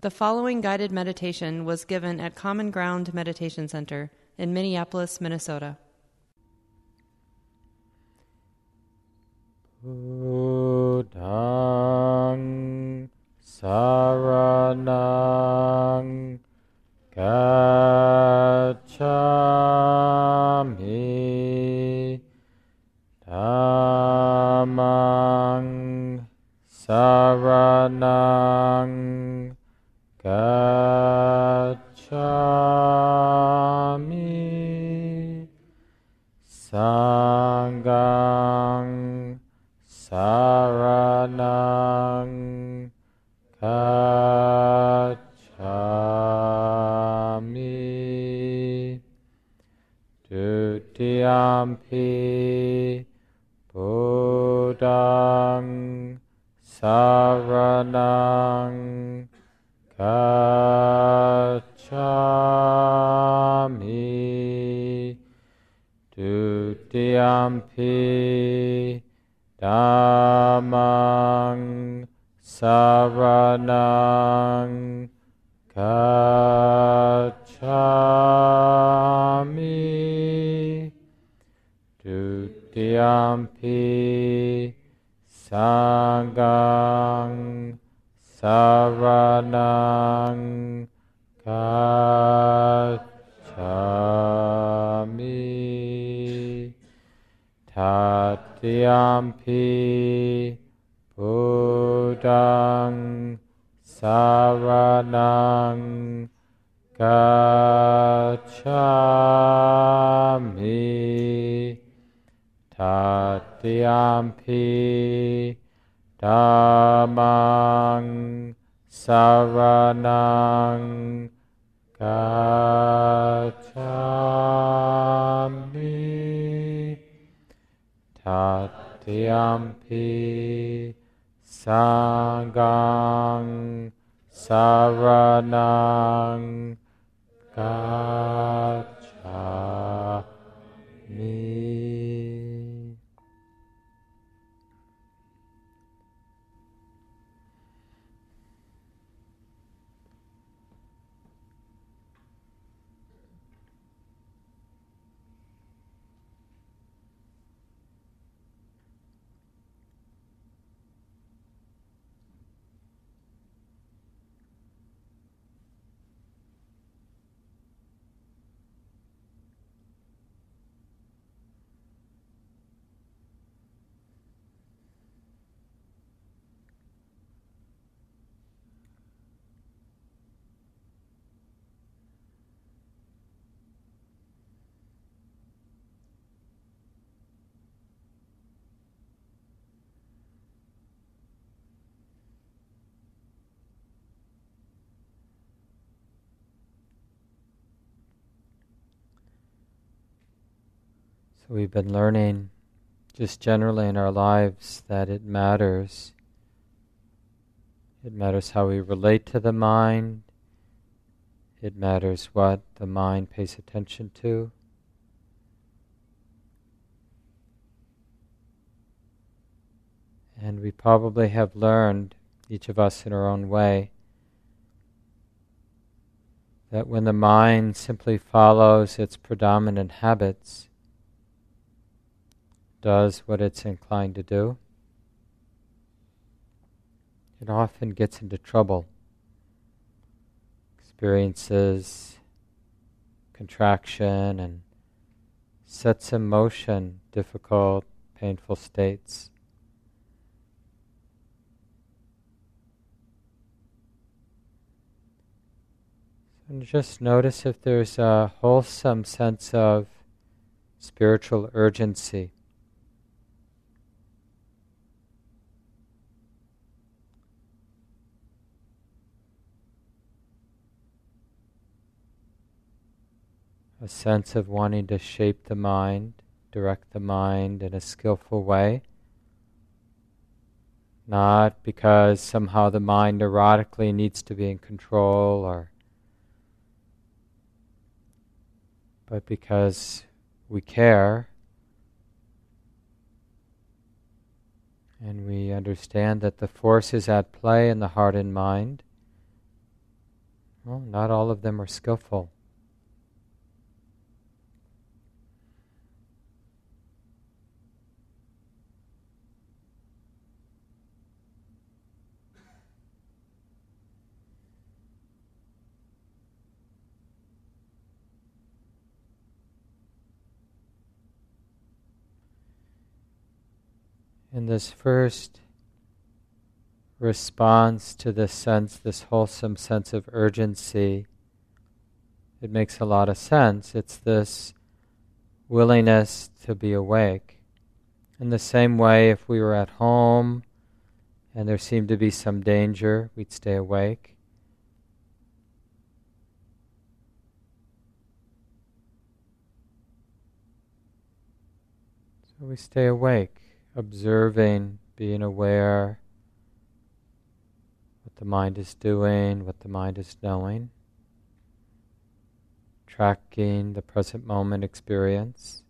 The following guided meditation was given at Common Ground Meditation Center in Minneapolis, Minnesota. Buddhang saranang Buddhang saranang gacchami Dutiyampi Dhammang saranang gacchami Tatyampi Dhammang saranang gacchami Tatyampi sanghang saranang gacchami So we've been learning just generally in our lives that it matters. It matters how we relate to the mind. It matters what the mind pays attention to. And we probably have learned, each of us in our own way, that when the mind simply follows its predominant habits, does what it's inclined to do, it often gets into trouble, experiences contraction, and sets in motion difficult, painful states. And just notice if there's a wholesome sense of spiritual urgency. A sense of wanting to shape the mind, direct the mind in a skillful way. Not because somehow the mind neurotically needs to be in control or but because we care and we understand that the forces at play in the heart and mind, Well, not all of them are skillful. In this first response to this sense, this wholesome sense of urgency, it makes a lot of sense. It's this willingness to be awake. In the same way, if we were at home and there seemed to be some danger, we'd stay awake. So we stay awake observing, being aware what the mind is doing, what the mind is knowing, tracking the present moment experience.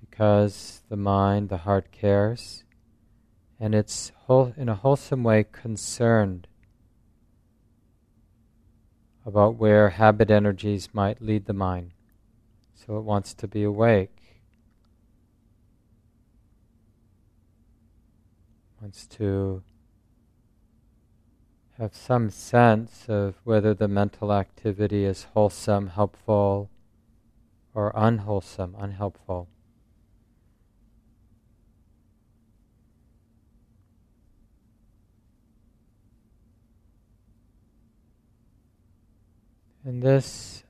Because the mind, the heart cares, and it's whole, in a wholesome way concerned about where habit energies might lead the mind. So it wants to be awake. Wants to have some sense of whether the mental activity is wholesome, helpful, or unwholesome, unhelpful. And this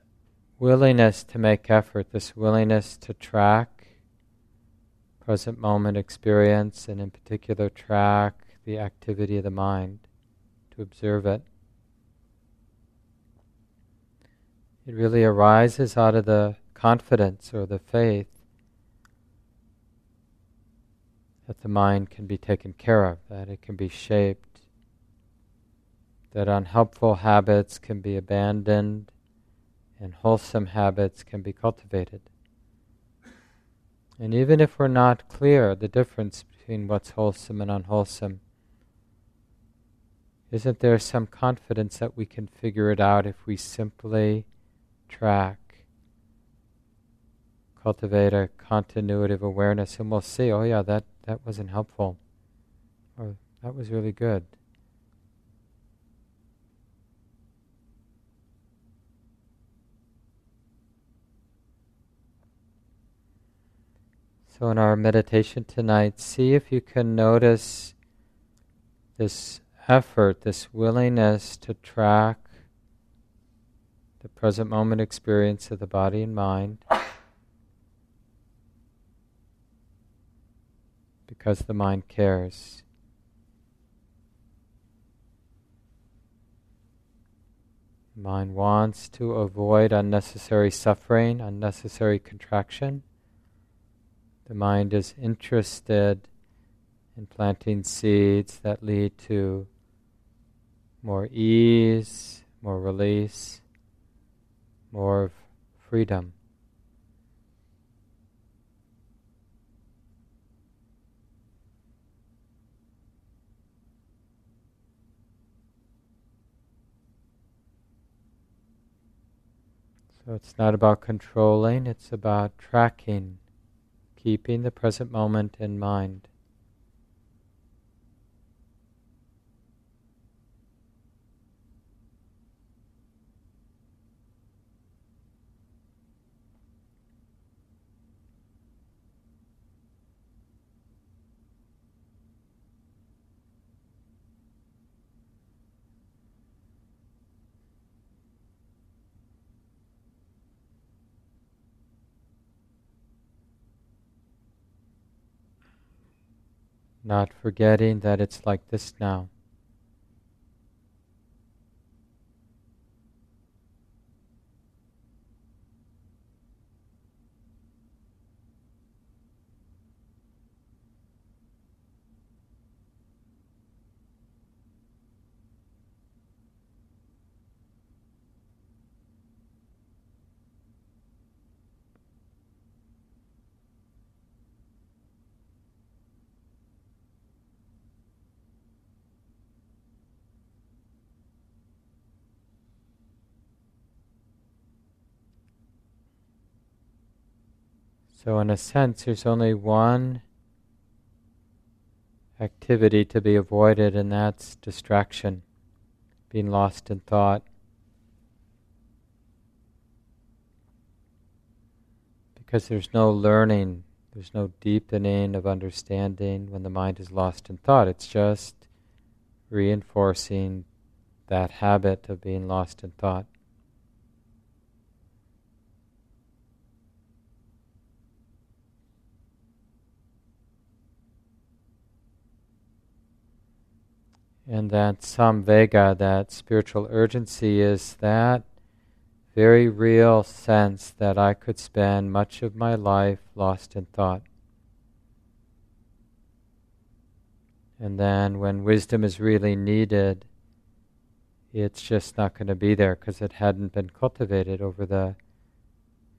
willingness to make effort, this willingness to track present moment experience, and in particular, track the activity of the mind, to observe it. It really arises out of the confidence or the faith that the mind can be taken care of, that it can be shaped that unhelpful habits can be abandoned and wholesome habits can be cultivated. And even if we're not clear the difference between what's wholesome and unwholesome, isn't there some confidence that we can figure it out if we simply track, cultivate a continuity of awareness, and we'll see, oh yeah, that, that wasn't helpful, or that was really good. So, in our meditation tonight, see if you can notice this effort, this willingness to track the present moment experience of the body and mind. Because the mind cares. The mind wants to avoid unnecessary suffering, unnecessary contraction. The mind is interested in planting seeds that lead to more ease, more release, more freedom. So it's not about controlling, it's about tracking keeping the present moment in mind. Not forgetting that it's like this now. So, in a sense, there's only one activity to be avoided, and that's distraction, being lost in thought. Because there's no learning, there's no deepening of understanding when the mind is lost in thought. It's just reinforcing that habit of being lost in thought. And that samvega, that spiritual urgency, is that very real sense that I could spend much of my life lost in thought. And then when wisdom is really needed, it's just not going to be there because it hadn't been cultivated over the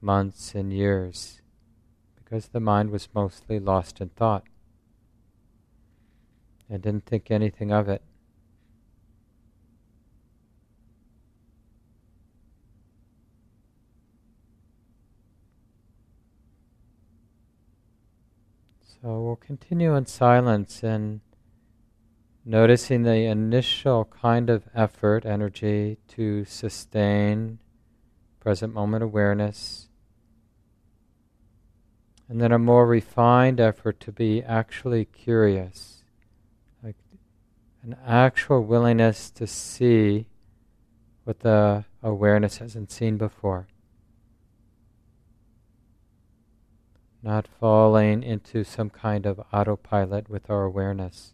months and years because the mind was mostly lost in thought and didn't think anything of it. So we'll continue in silence and noticing the initial kind of effort, energy to sustain present moment awareness, and then a more refined effort to be actually curious, like an actual willingness to see what the awareness hasn't seen before. Not falling into some kind of autopilot with our awareness.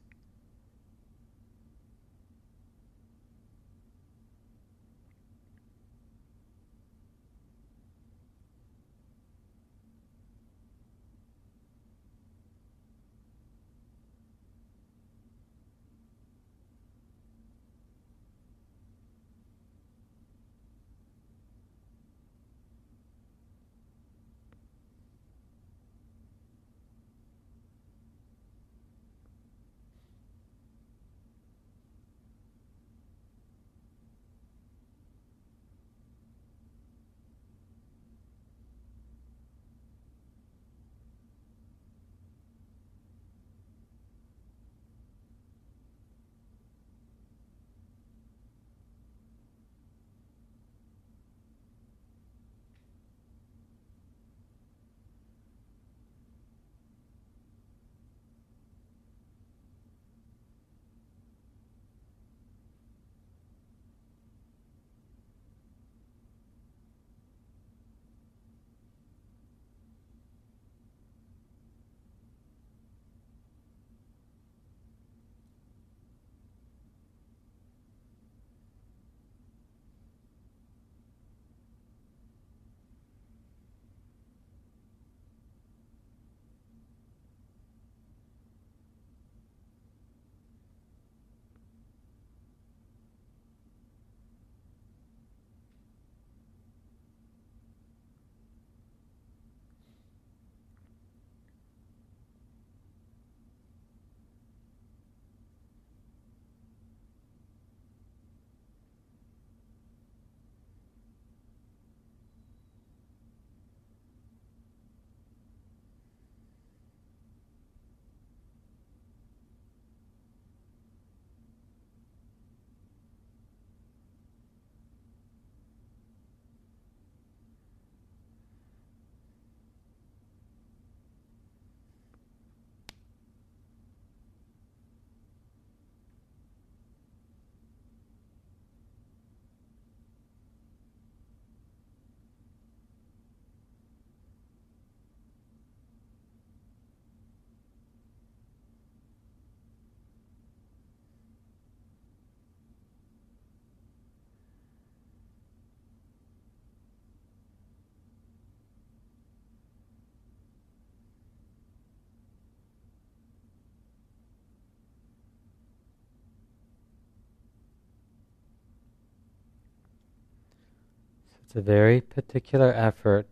It's a very particular effort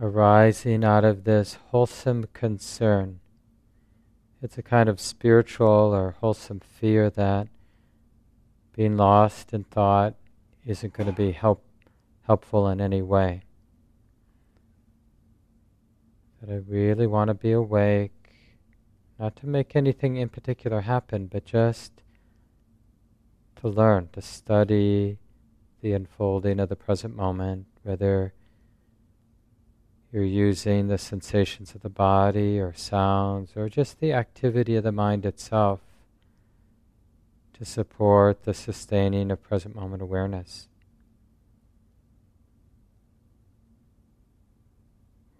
arising out of this wholesome concern. It's a kind of spiritual or wholesome fear that being lost in thought isn't going to be help, helpful in any way. that I really want to be awake, not to make anything in particular happen, but just to learn, to study the unfolding of the present moment, whether you're using the sensations of the body or sounds or just the activity of the mind itself to support the sustaining of present moment awareness.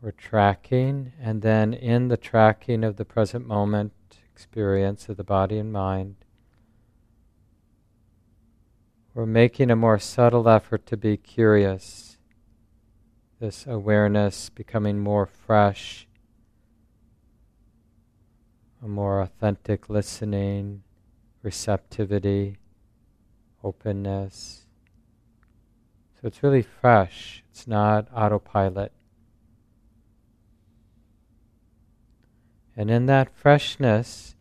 We're tracking, and then in the tracking of the present moment experience of the body and mind, we're making a more subtle effort to be curious. This awareness becoming more fresh, a more authentic listening, receptivity, openness. So it's really fresh, it's not autopilot. And in that freshness,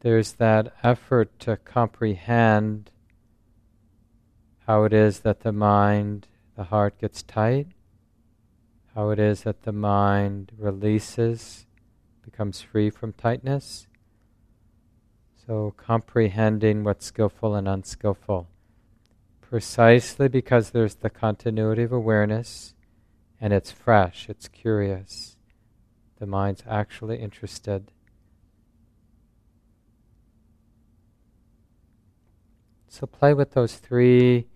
there's that effort to comprehend how it is that the mind, the heart gets tight, how it is that the mind releases, becomes free from tightness. So, comprehending what's skillful and unskillful. Precisely because there's the continuity of awareness and it's fresh, it's curious. The mind's actually interested. So, play with those three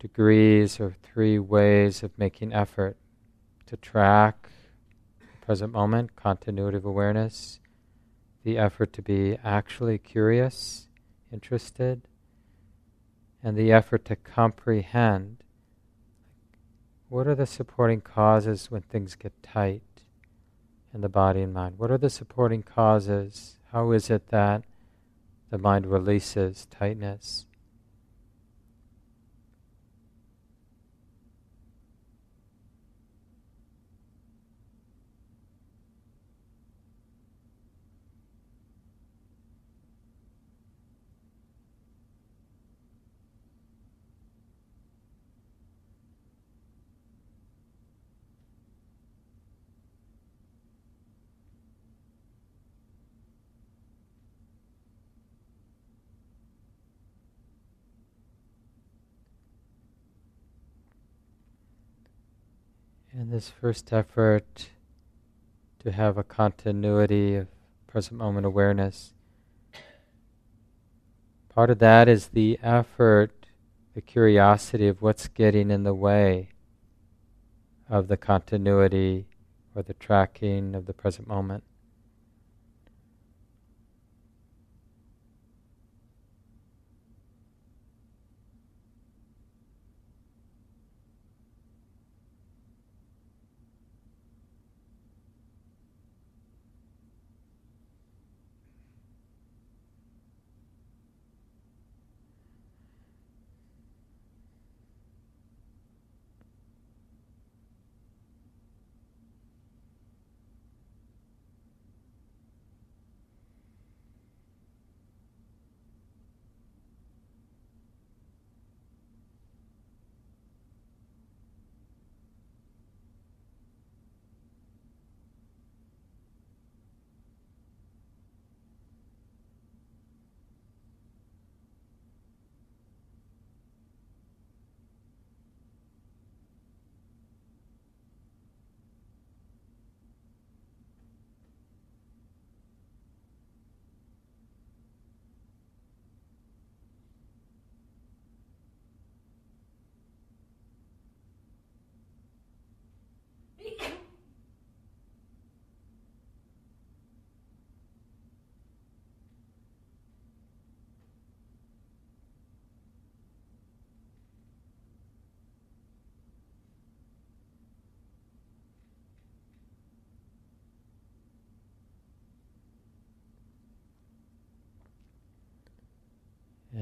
degrees or three ways of making effort to track the present moment, continuity of awareness, the effort to be actually curious, interested, and the effort to comprehend what are the supporting causes when things get tight in the body and mind? What are the supporting causes? How is it that the mind releases tightness? And this first effort to have a continuity of present moment awareness, part of that is the effort, the curiosity of what's getting in the way of the continuity or the tracking of the present moment.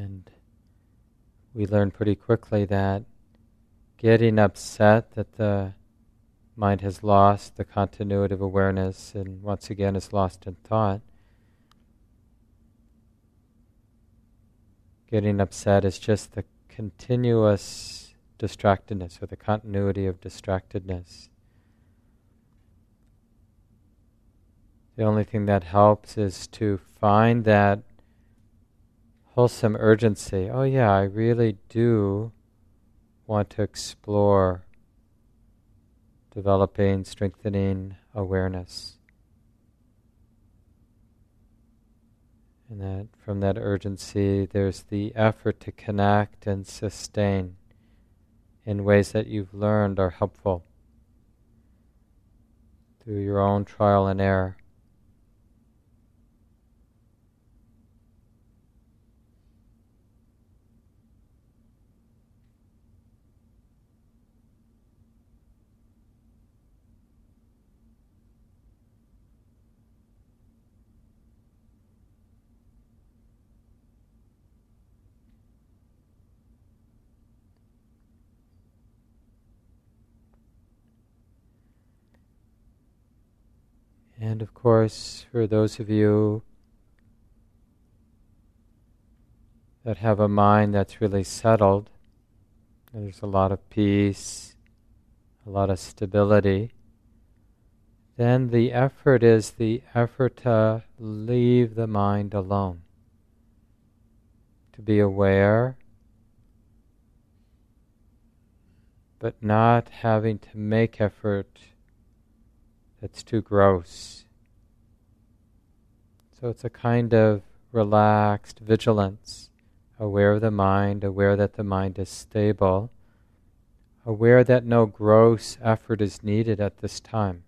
And we learn pretty quickly that getting upset that the mind has lost the continuity of awareness and once again is lost in thought. Getting upset is just the continuous distractedness or the continuity of distractedness. The only thing that helps is to find that wholesome urgency. Oh, yeah, I really do want to explore developing, strengthening awareness. And that from that urgency, there's the effort to connect and sustain in ways that you've learned are helpful through your own trial and error. And of course, for those of you that have a mind that's really settled, there's a lot of peace, a lot of stability, then the effort is the effort to leave the mind alone, to be aware, but not having to make effort that's too gross. So it's a kind of relaxed vigilance, aware of the mind, aware that the mind is stable, aware that no gross effort is needed at this time.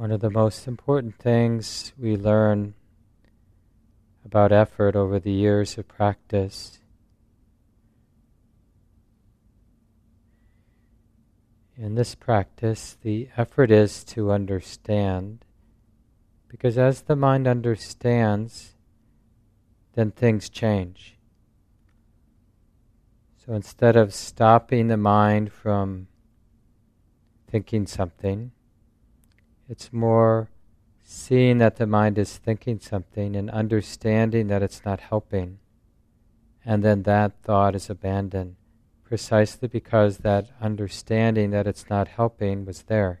One of the most important things we learn about effort over the years of practice in this practice, the effort is to understand, because as the mind understands, then things change. So instead of stopping the mind from thinking something, it's more seeing that the mind is thinking something and understanding that it's not helping. And then that thought is abandoned precisely because that understanding that it's not helping was there.